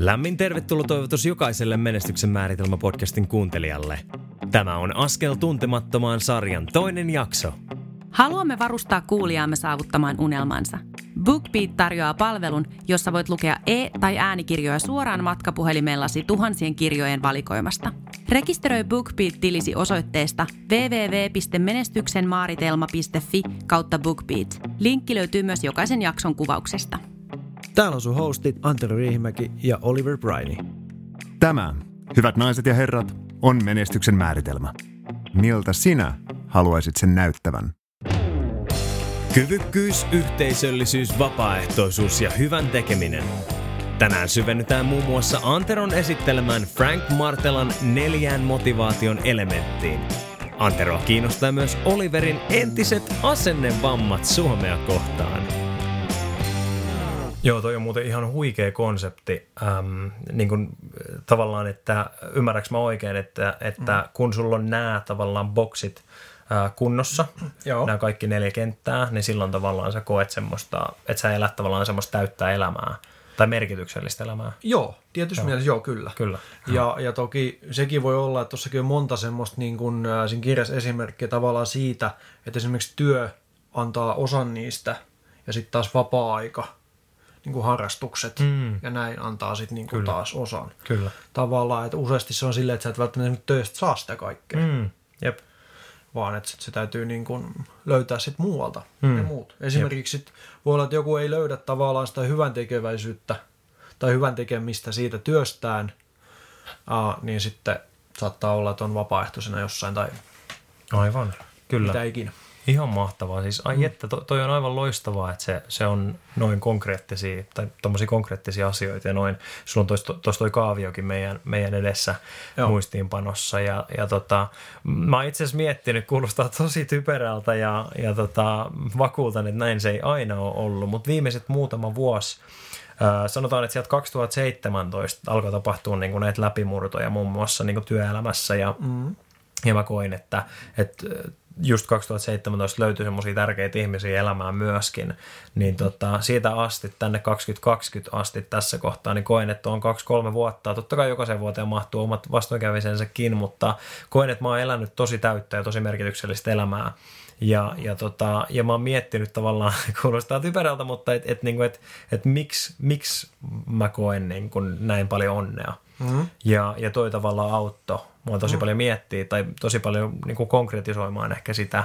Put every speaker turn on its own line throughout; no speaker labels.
Lämmin tervetuloa toivotus jokaiselle menestyksen määritelmä podcastin kuuntelijalle. Tämä on Askel tuntemattomaan sarjan toinen jakso.
Haluamme varustaa kuulijaamme saavuttamaan unelmansa. BookBeat tarjoaa palvelun, jossa voit lukea e- tai äänikirjoja suoraan matkapuhelimellasi tuhansien kirjojen valikoimasta. Rekisteröi BookBeat-tilisi osoitteesta www.menestyksenmaaritelma.fi kautta BookBeat. Linkki löytyy myös jokaisen jakson kuvauksesta.
Täällä on sun hostit Antero Riihimäki ja Oliver Briney.
Tämä, hyvät naiset ja herrat, on menestyksen määritelmä. Miltä sinä haluaisit sen näyttävän?
Kyvykkyys, yhteisöllisyys, vapaaehtoisuus ja hyvän tekeminen. Tänään syvennytään muun muassa Anteron esittelemään Frank Martelan neljään motivaation elementtiin. Anteroa kiinnostaa myös Oliverin entiset asennevammat Suomea kohtaan.
Joo, toi on muuten ihan huikea konsepti. Ähm, niin kun, tavallaan, että ymmärräks mä oikein, että, että mm. kun sulla on nämä tavallaan boksit äh, kunnossa,
Joo.
nämä kaikki neljä kenttää, niin silloin tavallaan sä koet semmoista, että sä elät tavallaan semmoista täyttää elämää tai merkityksellistä elämää.
Joo, tietysti joo. mielessä joo, kyllä.
Kyllä.
Ja, ja toki sekin voi olla, että tuossakin on monta semmoista niin kuin, äh, siinä kirjassa esimerkkiä tavallaan siitä, että esimerkiksi työ antaa osan niistä ja sitten taas vapaa-aika, niin kuin harrastukset
Mm.
ja näin antaa sitten niin kuin taas osan.
Kyllä.
Tavallaan, että useasti se on silleen, että sä et välttämättä esimerkiksi töistä saa sitä kaikkea, mm.
Jep.
vaan että sit se täytyy niin kuin löytää sitten muualta
Mm.
mm. ja muut. Esimerkiksi sit voi olla, että joku ei löydä tavallaan sitä hyvän tekeväisyyttä tai hyvän tekemistä siitä työstään, uh, niin sitten saattaa olla, että on vapaaehtoisena jossain tai
Aivan. Kyllä.
mitä ikinä.
Ihan mahtavaa. Siis ai mm. että, to, toi on aivan loistavaa, että se, se on noin konkreettisia, tai tommosia konkreettisia asioita ja noin. Sulla on tuossa toi kaaviokin meidän, meidän edessä
Joo.
muistiinpanossa ja, ja tota, mä oon itse asiassa miettinyt, kuulostaa tosi typerältä ja, ja tota, vakuutan, että näin se ei aina ole ollut, mutta viimeiset muutama vuosi sanotaan, että sieltä 2017 alkoi tapahtua niin kuin näitä läpimurtoja muun muassa niin kuin työelämässä ja
Mm.
ja mä koin, että, että just 2017 löytyi semmoisia tärkeitä ihmisiä elämään myöskin, niin tota, siitä asti tänne 2020 asti tässä kohtaa, niin koen, että on kaksi-kolme vuotta. Totta kai jokaisen vuoteen mahtuu omat vastoinkäymisensäkin, mutta koen, että mä oon elänyt tosi täyttä ja tosi merkityksellistä elämää. Ja, ja, tota, ja mä oon miettinyt tavallaan, kuulostaa typerältä, mutta että et, niinku, et, et miksi, miksi mä koen niin kuin näin paljon onnea.
Mm.
Ja, ja toi tavallaan auttoi mua tosi mm. paljon miettiä tai tosi paljon niin kuin konkretisoimaan ehkä sitä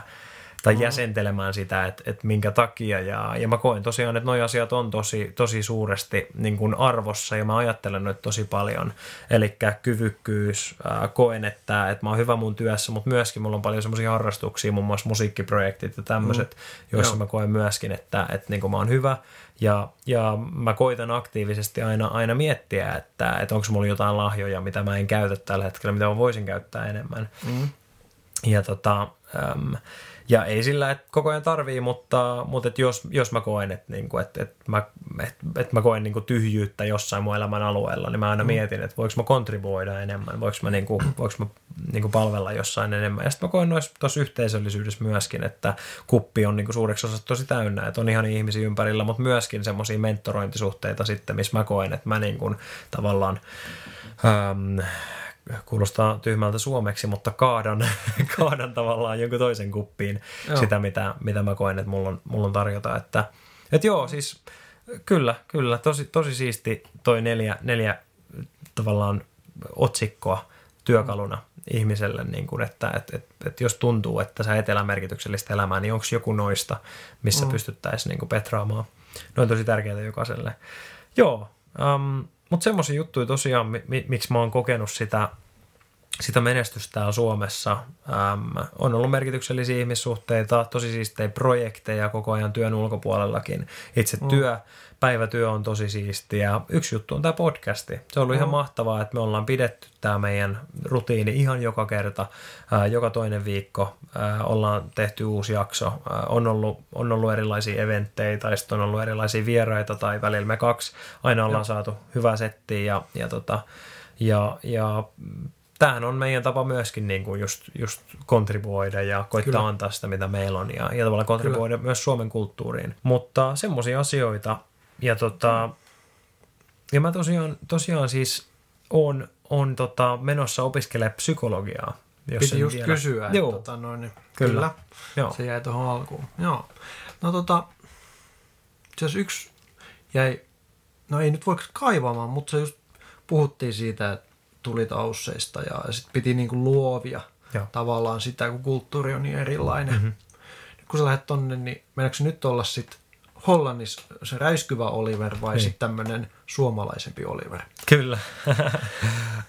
tai mm. jäsentelemään sitä, että, että minkä takia. Ja, ja mä koen tosiaan, että nuo asiat on tosi, tosi suuresti niin kuin arvossa ja mä ajattelen nyt tosi paljon. Eli kyvykkyys, ää, koen, että, että mä oon hyvä mun työssä, mutta myöskin mulla on paljon semmoisia harrastuksia, muun muassa musiikkiprojektit ja tämmöiset, mm. joissa
Joo.
mä koen myöskin, että, että niin kuin mä oon hyvä. Ja, ja mä koitan aktiivisesti aina, aina miettiä, että, että onko mulla jotain lahjoja, mitä mä en käytä tällä hetkellä, mitä mä voisin käyttää enemmän.
Mm.
Ja, tota, äm, ja ei sillä, että koko ajan tarvii, mutta, mutta et jos, jos mä koen, että, niinku, että, että, mä, että, että mä koen niinku tyhjyyttä jossain mun elämän alueella, niin mä aina mm. mietin, että voiko mä kontribuoida enemmän, voiko mä, niinku, voiko mä niinku palvella jossain enemmän. Ja sitten mä koen tuossa yhteisöllisyydessä myöskin, että kuppi on niinku suureksi osaksi tosi täynnä, että on ihan ihmisiä ympärillä, mutta myöskin semmoisia mentorointisuhteita sitten, missä mä koen, että mä niinku, tavallaan äm, kuulostaa tyhmältä suomeksi, mutta kaadan, kaadan tavallaan jonkun toisen kuppiin
Joo.
sitä, mitä, mitä mä koen, että mulla on, mulla on tarjota. Että, että joo, siis kyllä, kyllä, tosi, tosi siisti toi neljä, neljä tavallaan otsikkoa työkaluna ihmiselle, niin kuin, että et, et, et jos tuntuu, että sä et elä merkityksellistä elämää, niin onko joku noista, missä mm. pystyttäisiin niin kuin petraamaan. Ne on tosi tärkeää jokaiselle. Joo, um, mutta semmoisia juttuja tosiaan, mi- mi- miksi mä oon kokenut sitä, sitä menestystä täällä Suomessa. Äm, on ollut merkityksellisiä ihmissuhteita, tosi siistejä projekteja koko ajan työn ulkopuolellakin. Itse työ, päivätyö on tosi siistiä. Yksi juttu on tämä podcasti. Se on ollut ihan mahtavaa, että me ollaan pidetty tämä meidän rutiini ihan joka kerta, ää, joka toinen viikko. Ää, ollaan tehty uusi jakso. Ää, on, ollut, on ollut erilaisia eventtejä tai sitten on ollut erilaisia vieraita tai välillä me kaksi. Aina ollaan saatu hyvää settiä ja, ja, tota, ja, ja tämähän on meidän tapa myöskin niin kuin just, just kontribuoida ja koittaa Kyllä. antaa sitä, mitä meillä on ja, ja tavallaan kontribuoida Kyllä. myös Suomen kulttuuriin. Mutta semmoisia asioita ja tota, ja mä tosiaan, tosiaan siis on, on tota, menossa opiskelemaan psykologiaa. Jos
Piti just
vielä-
kysyä, että
Joo,
tota, noin, niin,
Kyllä.
kyllä.
joo.
Se jäi tuohon alkuun. Joo. No tota, jos yksi jäi, no ei nyt voi kaivamaan, mutta se just puhuttiin siitä, että tuli tausseista ja, ja sitten piti niinku luovia
Joo.
tavallaan sitä, kun kulttuuri on niin erilainen. Mm-hmm. Kun sä lähdet tonne, niin meneekö nyt olla sitten Hollannissa se räiskyvä Oliver vai
Niin.
sitten tämmöinen suomalaisempi Oliver?
Kyllä.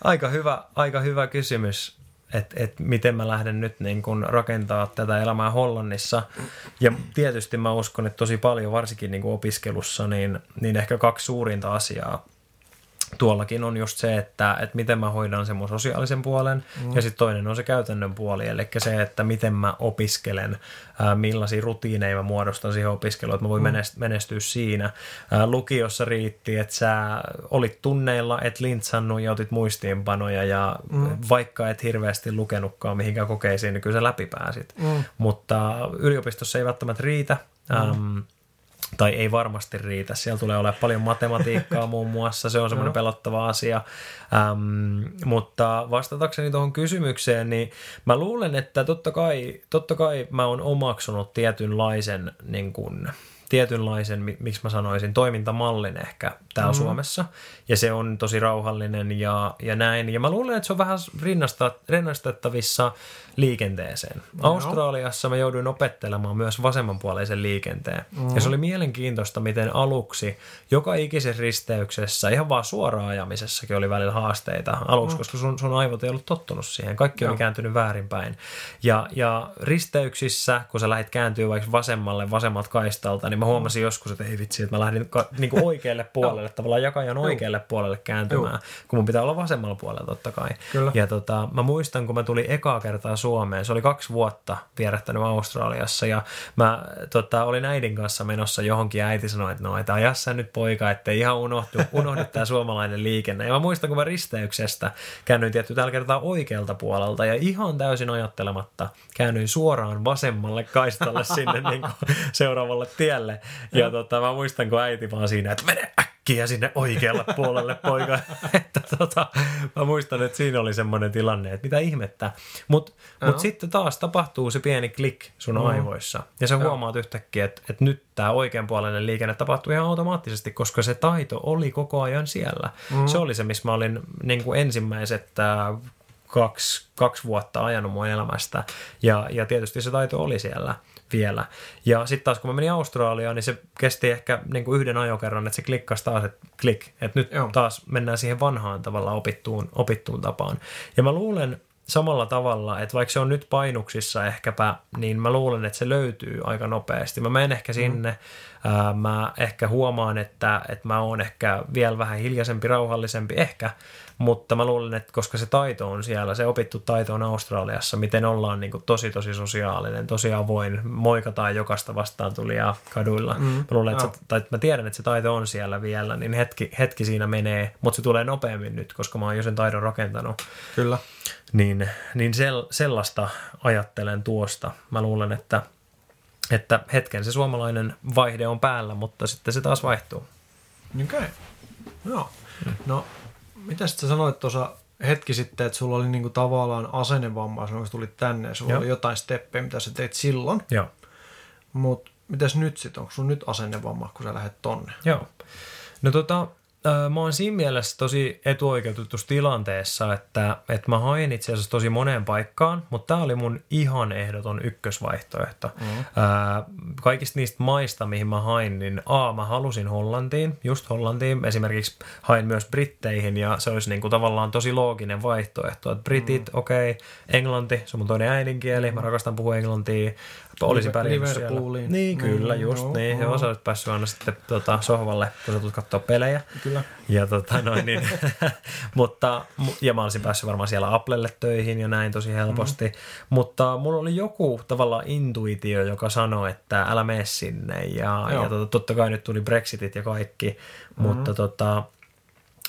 aika, hyvä, aika hyvä kysymys, että et miten mä lähden nyt niin kun rakentaa tätä elämää Hollannissa. Ja tietysti mä uskon, että tosi paljon, varsinkin niin opiskelussa, niin, niin ehkä kaksi suurinta asiaa tuollakin on just se, että, että miten mä hoidan sen mun sosiaalisen puolen mm. ja sitten toinen on se käytännön puoli, eli se, että miten mä opiskelen, ää, millaisia rutiineja mä muodostan siihen opiskeluun, että mä voin mm. menestyä siinä. Ää, lukiossa riitti, että sä olit tunneilla, et lintsannut ja otit muistiinpanoja ja mm. vaikka et hirveästi lukenutkaan mihinkään kokeisiin, niin kyllä sä läpi pääsit. Mm. Mutta yliopistossa ei välttämättä riitä. Mm. Ähm, tai ei varmasti riitä. Siellä tulee olemaan paljon matematiikkaa muun muassa, se on semmoinen pelottava asia. Ähm, mutta vastatakseni tuohon kysymykseen, niin mä luulen, että totta kai, totta kai mä oon omaksunut tietynlaisen, niin kuin, tietynlaisen, mi- miksi mä sanoisin, toimintamallin ehkä täällä mm. Suomessa. Ja se on tosi rauhallinen ja, ja näin. Ja mä luulen, että se on vähän rinnasta, rinnastettavissa liikenteeseen. Australiassa mä jouduin opettelemaan myös vasemmanpuoleisen liikenteen. Mm. Ja se oli mielenkiintoista, miten aluksi joka ikisessä risteyksessä, ihan vaan suoraan ajamisessakin oli välillä haasteita aluksi, mm. koska sun, sun aivot ei ollut tottunut siihen. Kaikki oli
Joo.
kääntynyt väärinpäin. Ja, ja risteyksissä, kun sä lähdit kääntyä vaikka vasemmalle, vasemmalta kaistalta, niin mä huomasin joskus, että ei vitsi, että mä lähdin ka- niin kuin oikealle puolelle, tavallaan jakajan oikealle puolelle kääntymään, kun mun pitää olla vasemmalla puolella totta kai.
Kyllä.
Ja tota, mä muistan, kun mä tulin ekaa kertaa Suomeen, se oli kaksi vuotta vierähtänyt Australiassa ja mä tota, olin äidin kanssa menossa johonkin ja äiti sanoi, että no, että aja sä nyt poika, ettei ihan unohdu, unohdu tämä suomalainen liikenne. Ja mä muistan, kun mä risteyksestä käännyin tietty tällä kertaa oikealta puolelta ja ihan täysin ajattelematta käännyin suoraan vasemmalle kaistalle sinne niin kuin seuraavalle tielle. Ja tota, mä muistan, kun äiti vaan siinä, että mene äkkiä sinne oikealle puolelle, poika. että tota, mä muistan, että siinä oli semmoinen tilanne, että mitä ihmettä. Mutta mut sitten taas tapahtuu se pieni klik sun mm. aivoissa. Ja sä huomaat yhtäkkiä, että, että nyt tämä oikeanpuoleinen liikenne tapahtuu ihan automaattisesti, koska se taito oli koko ajan siellä. Mm. Se oli se, missä mä olin niin kuin ensimmäiset äh, kaksi, kaksi vuotta ajanut mun elämästä. Ja, ja tietysti se taito oli siellä vielä. Ja sitten taas kun mä menin Australiaan, niin se kesti ehkä niin kuin yhden ajokerran, että se klikkasi taas, että klik. Että nyt
Joo.
taas mennään siihen vanhaan tavallaan opittuun, opittuun tapaan. Ja mä luulen samalla tavalla, että vaikka se on nyt painuksissa ehkäpä, niin mä luulen, että se löytyy aika nopeasti. Mä menen ehkä sinne, ää, mä ehkä huomaan, että, että mä oon ehkä vielä vähän hiljaisempi, rauhallisempi, ehkä, mutta mä luulen, että koska se taito on siellä, se opittu taito on Australiassa, miten ollaan niin kuin tosi tosi sosiaalinen, tosi avoin, moikataan jokaista vastaan tulijaa kaduilla. Mm, mä luulen, että se, tai mä tiedän, että se taito on siellä vielä, niin hetki, hetki siinä menee, mutta se tulee nopeammin nyt, koska mä oon jo sen taidon rakentanut.
Kyllä.
Niin, niin sel, sellaista ajattelen tuosta. Mä luulen, että, että hetken se suomalainen vaihde on päällä, mutta sitten se taas vaihtuu.
Okei. Okay. Joo. No, mitä sä sanoit tuossa hetki sitten, että sulla oli niinku tavallaan asennevamma, silloin kun sä tulit tänne, ja sulla
Joo.
oli jotain steppejä, mitä sä teit silloin,
Joo.
mutta mitäs nyt sitten, onko sulla nyt asennevamma, kun sä lähdet tonne?
Joo. No tota, mä oon siinä mielessä tosi etuoikeutetussa tilanteessa, että, että mä hain itse asiassa tosi moneen paikkaan, mutta tämä oli mun ihan ehdoton ykkösvaihtoehto. Mm. Ää, kaikista niistä maista, mihin mä hain, niin A, mä halusin Hollantiin, just Hollantiin. Esimerkiksi hain myös Britteihin ja se olisi niinku tavallaan tosi looginen vaihtoehto. Että Britit, mm. okei, okay, Englanti, se on mun toinen äidinkieli, mä rakastan puhua englantia. Olisin
Liver-
pärjännyt siellä.
Liverpooliin.
Niin, kyllä,
Mm,
just
joo,
niin.
joo.
Joo, sä olisit päässyt aina sitten tota, sohvalle, kun sä tulet katsoa pelejä.
Kyllä.
Ja, tota, noin, niin, mutta, mu- ja mä olisin päässyt varmaan siellä Applelle töihin ja näin tosi helposti. Mm. Mutta mulla oli joku tavallaan intuitio, joka sanoi, että älä mene sinne. Ja,
Joo.
ja tota, totta kai nyt tuli Brexitit ja kaikki. Mm. Mutta, tota,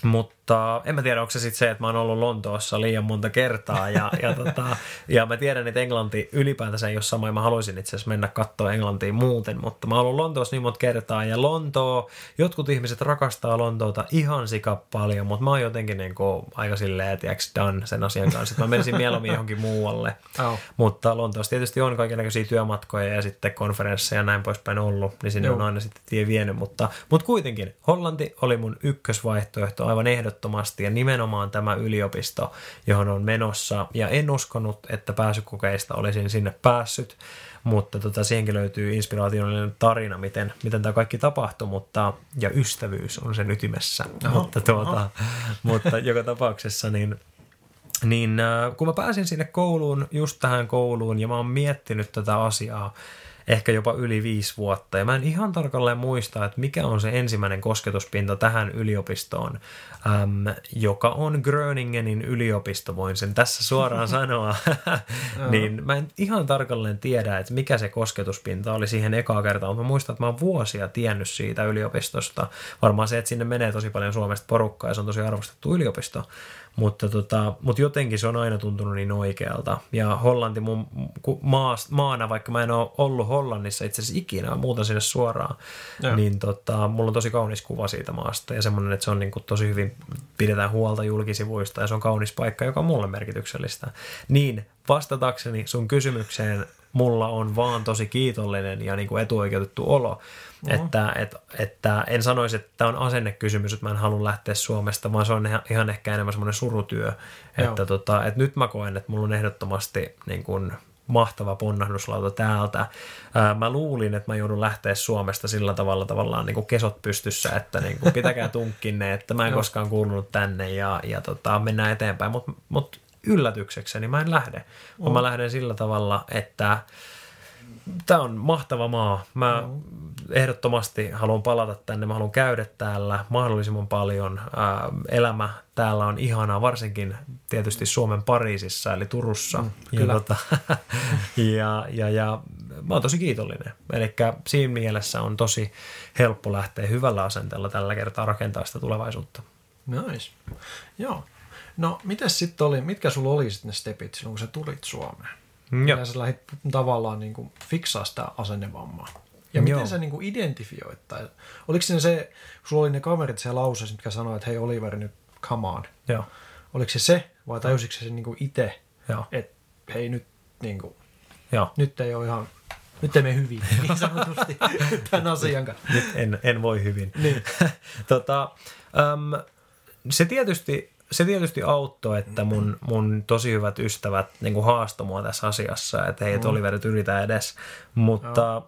mutta mutta en mä tiedä, onko se sitten se, että mä oon ollut Lontoossa liian monta kertaa ja, ja, tota, ja mä tiedän, että Englanti ylipäätänsä ei ole sama ja mä haluaisin itse asiassa mennä katsoa Englantiin muuten, mutta mä oon ollut Lontoossa niin monta kertaa ja Lontoo, jotkut ihmiset rakastaa Lontoota ihan sika paljon, mutta mä oon jotenkin niin kuin aika silleen, että done sen asian kanssa, että mä menisin mieluummin johonkin muualle.
Oh.
Mutta Lontoossa tietysti on kaikenlaisia työmatkoja ja sitten konferensseja ja näin poispäin ollut, niin sinne
Joo.
on aina sitten tie vienyt, mutta, mutta kuitenkin Hollanti oli mun ykkösvaihtoehto aivan ehdottomasti ja nimenomaan tämä yliopisto, johon on menossa. Ja en uskonut, että pääsykokeista olisin sinne päässyt, mutta tota, siihenkin löytyy inspiraatiollinen tarina, miten, miten tämä kaikki tapahtui, mutta, ja ystävyys on sen ytimessä,
Oho,
mutta, tuota, mutta joka tapauksessa niin niin äh, kun mä pääsin sinne kouluun, just tähän kouluun, ja mä oon miettinyt tätä asiaa ehkä jopa yli viisi vuotta, ja mä en ihan tarkalleen muista, että mikä on se ensimmäinen kosketuspinta tähän yliopistoon, äm, joka on Gröningenin yliopisto, voin sen tässä suoraan sanoa, niin mä en ihan tarkalleen tiedä, että mikä se kosketuspinta oli siihen ekaa kertaa, mutta mä muistan, että mä oon vuosia tiennyt siitä yliopistosta. Varmaan se, että sinne menee tosi paljon Suomesta porukkaa ja se on tosi arvostettu yliopisto, mutta, tota, mutta jotenkin se on aina tuntunut niin oikealta. Ja Hollanti mun maas, maana, vaikka mä en ole ollut Hollannissa itse asiassa ikinä, mä muutan sinne suoraan,
Joo.
niin tota, mulla on tosi kaunis kuva siitä maasta ja semmoinen, että se on niin kuin tosi hyvin, pidetään huolta julkisivuista ja se on kaunis paikka, joka on mulle merkityksellistä. Niin, vastatakseni sun kysymykseen, mulla on vaan tosi kiitollinen ja niin kuin etuoikeutettu olo, että, että, että en sanoisi, että tämä on asennekysymys, että mä en halua lähteä Suomesta, vaan se on ihan- ihan ehkä enemmän semmoinen surutyö, että, tota, että nyt mä koen, että mulla on ehdottomasti niin kuin mahtava ponnahduslauta täältä. Ää, Mä luulin, että mä joudun lähteä Suomesta sillä tavalla tavallaan niin kuin kesot pystyssä, että niin kuin pitäkää tunkkinne, että mä en koskaan kuulunut tänne ja, ja tota, mennään eteenpäin, mutta mut yllätyksekseni mä en lähde, vaan mä lähden sillä tavalla, että tämä on mahtava maa. Mä ehdottomasti haluan palata tänne, mä haluan käydä täällä mahdollisimman paljon. Ää, elämä täällä on ihanaa, varsinkin tietysti Suomen Pariisissa, eli Turussa. Mm, ja,
kyllä.
tota, ja, ja, ja mä oon tosi kiitollinen. Eli siinä mielessä on tosi helppo lähteä hyvällä asenteella tällä kertaa rakentaa sitä tulevaisuutta.
Nice. Joo. No, mitäs sitten oli, mitkä sulla oli sitten ne stepit silloin, kun sä tulit Suomeen?
Joo.
Miten sä lähdit tavallaan niin kuin fiksaa sitä asennevammaa? Ja miten
Joo.
sä niin kuin identifioit? Tai, oliko se, kun sulla oli ne kaverit siellä lauseessa, mitkä sanoi, että hei Oliver, nyt come on.
Joo.
Oliko se se, vai tajusitko se niin itse, että hei nyt, niin kuin,
Joo.
nyt ei ole ihan, nyt ei mene hyvin, niin sanotusti, tämän asian kanssa.
nyt en, en voi hyvin.
Niin.
tota, äm, se, tietysti, se tietysti auttoi, että mun, mun tosi hyvät ystävät niin haastoi mua tässä asiassa, että hei, että Oliver, nyt yritä edes. Mutta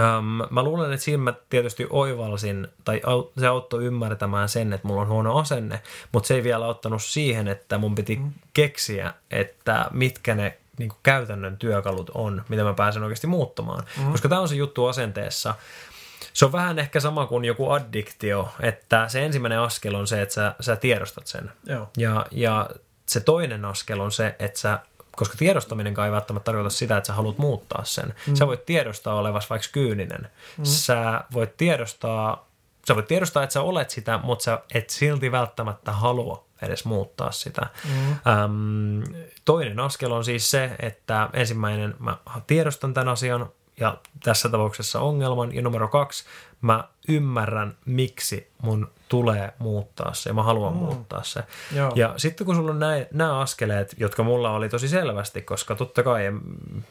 äm, mä luulen, että siinä mä tietysti oivalsin, tai au, se auttoi ymmärtämään sen, että mulla on huono asenne, mutta se ei vielä auttanut siihen, että mun piti keksiä, että mitkä ne niin kuin käytännön työkalut on, mitä mä pääsen oikeasti muuttamaan. Mm. Koska tämä on se juttu asenteessa. Se on vähän ehkä sama kuin joku addiktio, että se ensimmäinen askel on se, että sä, sä tiedostat sen.
Joo.
Ja, ja se toinen askel on se, että sä, koska tiedostaminen ei välttämättä tarkoita sitä, että sä haluat muuttaa sen. Mm. Sä voit tiedostaa olevas vaikka kyyninen. Mm. Sä voit tiedostaa, sä voit tiedostaa, että sä olet sitä, mutta sä et silti välttämättä halua edes muuttaa sitä. Mm. Öm, toinen askel on siis se, että ensimmäinen mä tiedostan tämän asian ja tässä tapauksessa ongelman. Ja numero kaksi, mä ymmärrän, miksi mun tulee muuttaa se ja mä haluan mm. muuttaa se.
Joo.
Ja sitten kun sulla on näin, nämä askeleet, jotka mulla oli tosi selvästi, koska totta kai em,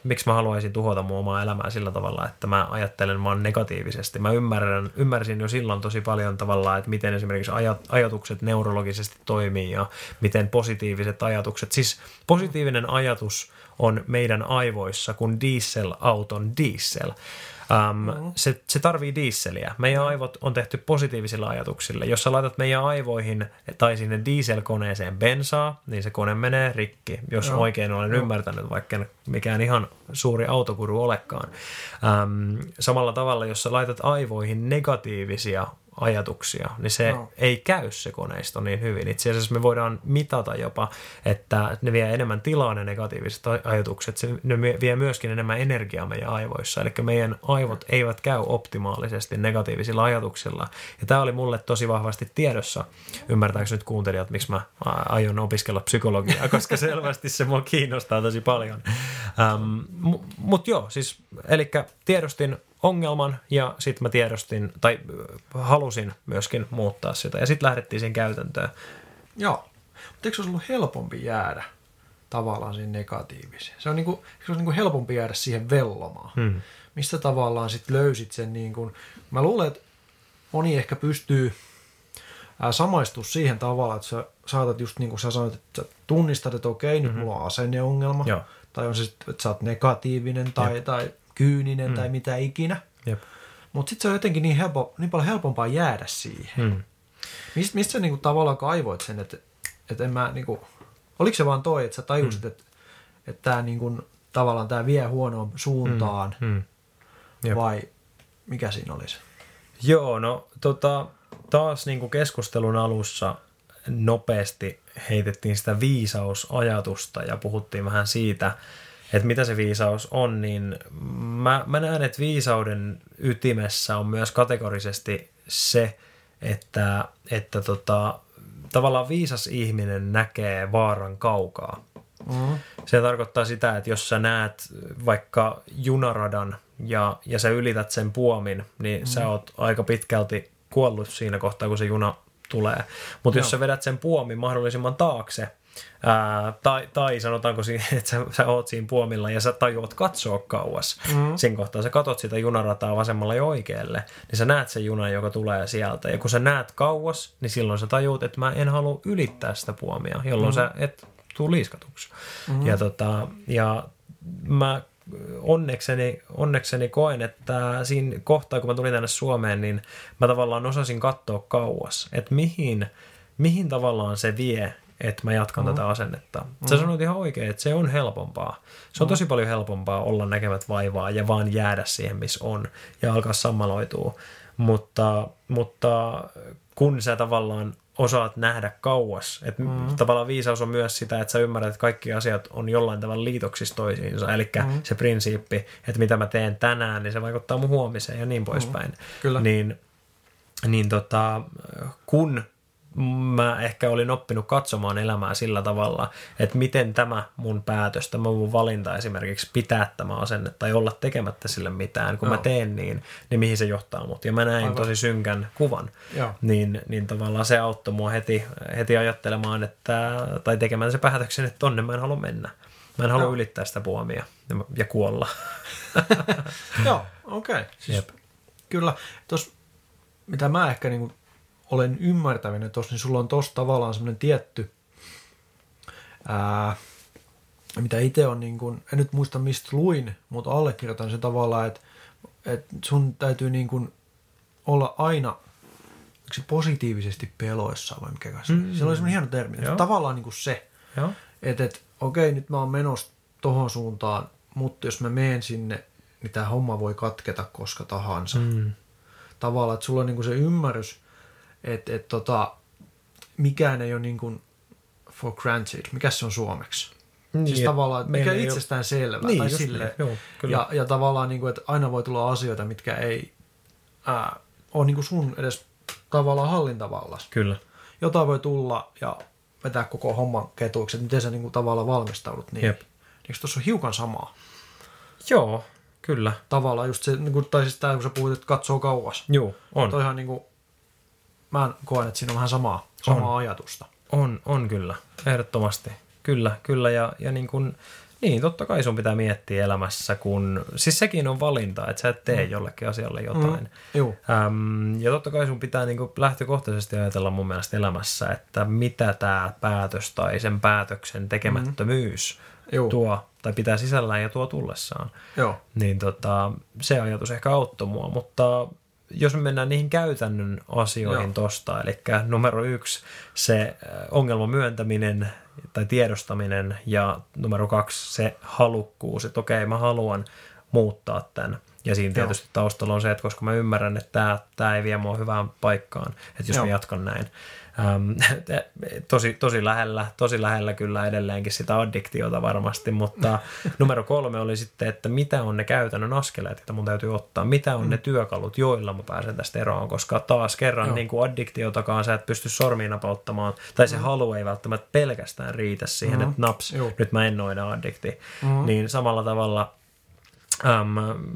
miksi mä haluaisin tuhota mun omaa elämää sillä tavalla, että mä ajattelen vaan negatiivisesti. Mä ymmärrän, ymmärsin jo silloin tosi paljon tavallaan, että miten esimerkiksi ajat, ajatukset neurologisesti toimii ja miten positiiviset ajatukset, siis positiivinen ajatus on meidän aivoissa kuin dieselauton diesel. Um, mm. se, se tarvii diisseliä. Meidän aivot on tehty positiivisilla ajatuksilla. Jos sä laitat meidän aivoihin tai sinne dieselkoneeseen bensaa, niin se kone menee rikki, jos
Joo.
oikein olen ymmärtänyt, vaikka en mikään ihan suuri autokuru olekaan. Um, samalla tavalla, jos sä laitat aivoihin negatiivisia ajatuksia, niin se
No.
ei käy se koneisto niin hyvin. Itse asiassa me voidaan mitata jopa, että ne vie enemmän tilaa ne negatiiviset aj- ajatukset, se, ne vie- myöskin enemmän energiaa meidän aivoissa. Eli meidän aivot eivät käy optimaalisesti negatiivisilla ajatuksilla. Ja tämä oli mulle tosi vahvasti tiedossa. Ymmärtääkö nyt kuuntelijat, miksi mä aion opiskella psykologiaa, koska selvästi se mua kiinnostaa tosi paljon. Ähm, Mutta joo, siis, eli tiedostin ongelman ja sitten mä tiedostin, tai äh, halusin myöskin muuttaa sitä. Ja sitten lähdettiin siihen käytäntöön.
Joo. Mutta eikö se olisi ollut helpompi jäädä tavallaan siihen negatiiviseen? Se on niinku, eikö se olisi niinku helpompi jäädä siihen vellomaan?
Hmm.
Mistä tavallaan sitten löysit sen niin kuin, mä luulen, että moni ehkä pystyy ää, samaistua siihen tavalla, että sä saatat just niin kuin sä sanoit, että sä tunnistat, että okei, nyt mulla on asenneongelma.
Joo.
tai on se, että sä oot negatiivinen tai, tai kyyninen mm. tai mitä ikinä. Mutta sitten se on jotenkin niin, helpo, niin paljon helpompaa jäädä siihen.
Hmm.
Mist, mistä sä niinku tavallaan kaivoit sen, että, että en mä niinku, oliko se vaan toi, että sä tajusit, mm. että, että tämä niinku, tavallaan tämä vie huonoon suuntaan, mm.
Jep.
vai mikä siinä olisi?
Joo, no tota, taas niin kuin keskustelun alussa nopeasti heitettiin sitä viisausajatusta ja puhuttiin vähän siitä, että mitä se viisaus on, niin mä, mä näen, että viisauden ytimessä on myös kategorisesti se, että, että tota, tavallaan viisas ihminen näkee vaaran kaukaa.
Mm.
Se tarkoittaa sitä, että jos sä näet vaikka junaradan ja, ja sä ylität sen puomin, niin mm. sä oot aika pitkälti kuollut siinä kohtaa, kun se juna tulee. Mutta jos sä vedät sen puomin mahdollisimman taakse, ää, tai, tai sanotaanko, si- että sä, sä oot siinä puomilla ja sä tajuat katsoa kauas, mm. siinä kohtaa sä katot sitä junarataa vasemmalla ja oikealle, niin sä näet sen junan, joka tulee sieltä. Ja kun sä näet kauas, niin silloin sä tajuut, että mä en halua ylittää sitä puomia, jolloin mm. sä et tuu liiskatuksi. Mm. Ja, tota, ja mä onnekseni, onnekseni koen, että siinä kohtaa, kun mä tulin tänne Suomeen, niin mä tavallaan osasin katsoa kauas, että mihin, mihin tavallaan se vie, että mä jatkan mm. tätä asennetta. Sä sanoit ihan oikein, että se on helpompaa. Se on tosi paljon helpompaa olla näkemät vaivaa ja vaan jäädä siihen, missä on ja alkaa sammaloitua. Mutta, mutta kun sä tavallaan osaat nähdä kauas. Että mm. tavallaan viisaus on myös sitä, että sä ymmärrät, että kaikki asiat on jollain tavalla liitoksissa toisiinsa. Eli mm. se prinsiippi, että mitä mä teen tänään, niin se vaikuttaa mun huomiseen ja niin poispäin. Mm.
Kyllä.
Niin, niin tota, kun mä ehkä olin oppinut katsomaan elämää sillä tavalla, että miten tämä mun päätös, tämä mun valinta esimerkiksi pitää tämä asenne tai olla tekemättä sille mitään, kun
Joo.
mä teen niin, niin mihin se johtaa mut. Ja mä näin
Aivan.
tosi synkän kuvan,
Joo.
niin, niin tavallaan se auttoi mua heti, heti ajattelemaan, että, tai tekemään se päätöksen, että tonne mä en halua mennä. Mä en halua
Joo.
ylittää sitä puomia ja, ja kuolla.
Joo, okei. Okay. Siis,
Jep.
kyllä, tos, mitä mä ehkä niinku olen ymmärtävinen tuossa, niin sulla on tuossa tavallaan semmoinen tietty, ää, mitä itse on, niin kuin, en nyt muista mistä luin, mutta allekirjoitan sen tavallaan, että, että sun täytyy niin kuin olla aina positiivisesti peloissa vai mikä kanssa. Mm, Siellä oli semmoinen hieno termi.
Joo.
Tavallaan niin kuin se, että et, okei, nyt mä oon menossa tohon suuntaan, mutta jos mä menen sinne, niin tämä homma voi katketa koska tahansa.
Mm.
Tavallaan, että sulla on niinku se ymmärrys, että et, tota, mikään ei ole niinku for granted. Mikä se on suomeksi?
Niin,
siis tavallaan, mikä itsestään selvä.
Niin,
tai silleen.
niin. Joo, kyllä.
ja, ja tavallaan, niinku, että aina voi tulla asioita, mitkä ei ää, ole niinku sun edes tavallaan hallintavallassa.
Kyllä.
Jotain voi tulla ja vetää koko homman ketuiksi, että miten sä niinku tavallaan valmistaudut niin.
Jep.
Eikö tuossa ole hiukan samaa?
Joo, kyllä.
Tavallaan just se, niinku, tai siis tämä, kun sä puhuit, että katsoo kauas.
Joo, on.
Toihan niinku, mä koen, että siinä on vähän samaa, samaa ajatusta.
On, on kyllä, ehdottomasti. Kyllä, kyllä. Ja, ja niin, kun, niin, totta kai sun pitää miettiä elämässä, kun, siis sekin on valinta, että sä et tee jollekin asialle jotain.
Mm.
Äm, ja totta kai sun pitää niin lähtökohtaisesti ajatella mun mielestä elämässä, että mitä tämä päätös tai sen päätöksen tekemättömyys
Juu.
tuo tai pitää sisällään ja tuo tullessaan.
Joo.
Niin tota, se ajatus ehkä auttoi mua, mutta jos me mennään niihin käytännön asioihin
Joo.
tosta, eli numero yksi, se äh, ongelman myöntäminen tai tiedostaminen ja numero kaksi, se halukkuus, että okei, mä haluan muuttaa tämän. Ja siinä tietysti taustalla on se, että koska mä ymmärrän, että tämä, tämä ei vie mua hyvään paikkaan, että jos Joo. mä jatkan näin. Ähm, tosi, tosi, lähellä, tosi lähellä kyllä edelleenkin sitä addiktiota varmasti, mutta numero kolme oli sitten, että mitä on ne käytännön askeleet, että mun täytyy ottaa, mitä on mm. ne työkalut, joilla mä pääsen tästä eroon, koska taas kerran niin kuin addiktiotakaan sä et pysty sormiin napauttamaan, tai se mm. halu ei välttämättä pelkästään riitä siihen, mm. että naps, Joo. nyt mä en ole addikti, mm. niin samalla tavalla Um,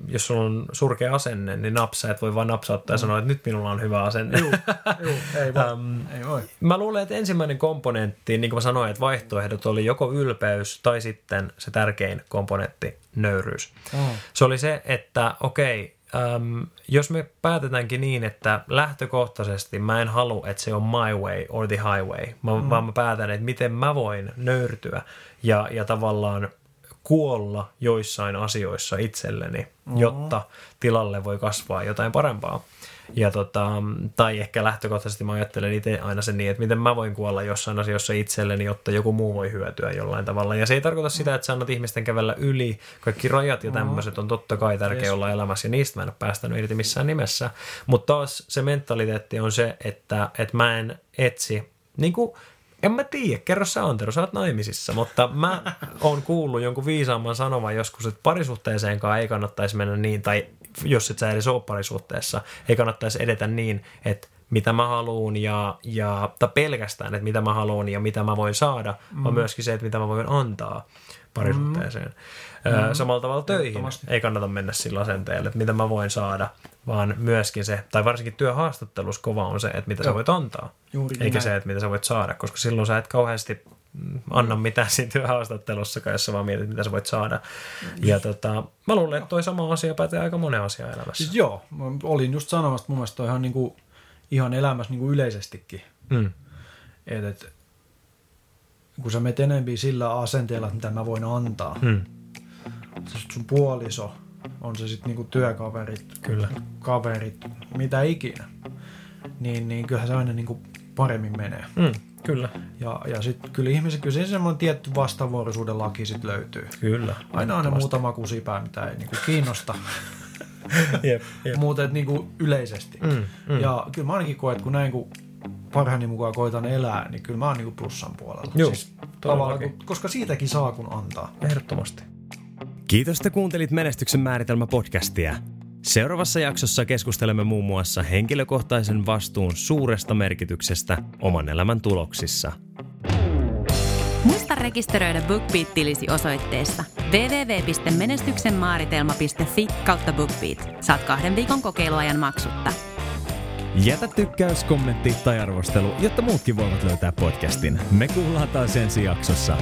jos sulla on surkea asenne, niin napsa, et voi vaan napsauttaa ja mm. sanoa, että nyt minulla on hyvä asenne. Juu,
juu, ei, voi. um, ei voi.
Mä luulen, että ensimmäinen komponentti, niin kuin mä sanoin, että vaihtoehdot oli joko ylpeys tai sitten se tärkein komponentti, nöyryys. Oh. Se oli se, että okei, um, jos me päätetäänkin niin, että lähtökohtaisesti mä en halua, että se on my way or the highway, mä, mm. vaan mä päätän, että miten mä voin nöyrtyä ja, ja tavallaan kuolla joissain asioissa itselleni, mm-hmm. jotta tilalle voi kasvaa jotain parempaa. Ja tota, tai ehkä lähtökohtaisesti mä ajattelen itse aina sen niin, että miten mä voin kuolla jossain asioissa itselleni, jotta joku muu voi hyötyä jollain tavalla. Ja se ei tarkoita sitä, että sä annat ihmisten kävellä yli. Kaikki rajat ja tämmöiset on totta kai tärkeä yes. olla elämässä ja niistä mä en ole päästänyt irti missään nimessä. Mutta taas se mentaliteetti on se, että, että mä en etsi, niin kuin en mä tiedä, kerro sä Antero, sä oot naimisissa, mutta mä oon kuullut jonkun viisaamman sanovan joskus, että parisuhteeseenkaan ei kannattaisi mennä niin, tai jos et sä edes ole parisuhteessa, ei kannattaisi edetä niin, että mitä mä haluan ja, ja tai pelkästään, että mitä mä haluan ja mitä mä voin saada, mm. vaan myöskin se, että mitä mä voin antaa parisuhteeseen. Mm. Mm. Samalla tavalla töihin ei kannata mennä sillä asenteella, että mitä mä voin saada, vaan myöskin se, tai varsinkin työhaastattelussa kova on se, että mitä Joo. sä voit antaa, Juuri eikä näin. se, että mitä sä voit saada, koska silloin sä et kauheasti anna mitään siinä työhaastattelussakaan, jos sä vaan mietit, mitä sä voit saada. Ja tota, mä luulen, että toi sama asia pätee aika monen asian elämässä.
Siis joo, mä olin just sanomassa, että mun mielestä toi ihan, niinku, ihan elämässä niinku yleisestikin. Mm. Et, et, kun sä menet enemmän sillä asenteella, että mitä mä voin antaa. Mm. Sun puoliso, on se sitten niinku työkaverit,
Kyllä.
kaverit, mitä ikinä, niin, niin kyllähän se aina niinku paremmin menee.
Mm, kyllä.
Ja, ja sitten kyllä ihmiset, kyllä se semmoinen tietty vastavuoroisuuden laki sit löytyy.
Kyllä.
Aina on ne muutama kusipää, mitä ei niinku kiinnosta.
jep, jep.
Muuten niinku yleisesti. Mm, mm. Ja kyllä mä ainakin koen, että kun näin kun parhaani mukaan koitan elää, niin kyllä mä oon niinku plussan puolella.
Joo, siis,
koska siitäkin saa kun antaa.
Ehdottomasti.
Kiitos, että kuuntelit Menestyksen määritelmä podcastia. Seuraavassa jaksossa keskustelemme muun muassa henkilökohtaisen vastuun suuresta merkityksestä oman elämän tuloksissa.
Muista rekisteröidä BookBeat-tilisi osoitteessa www.menestyksenmaaritelma.fi kautta BookBeat. Saat kahden viikon kokeiluajan maksutta.
Jätä tykkäys, kommentti tai arvostelu, jotta muutkin voivat löytää podcastin. Me kuullaan taas ensi jaksossa.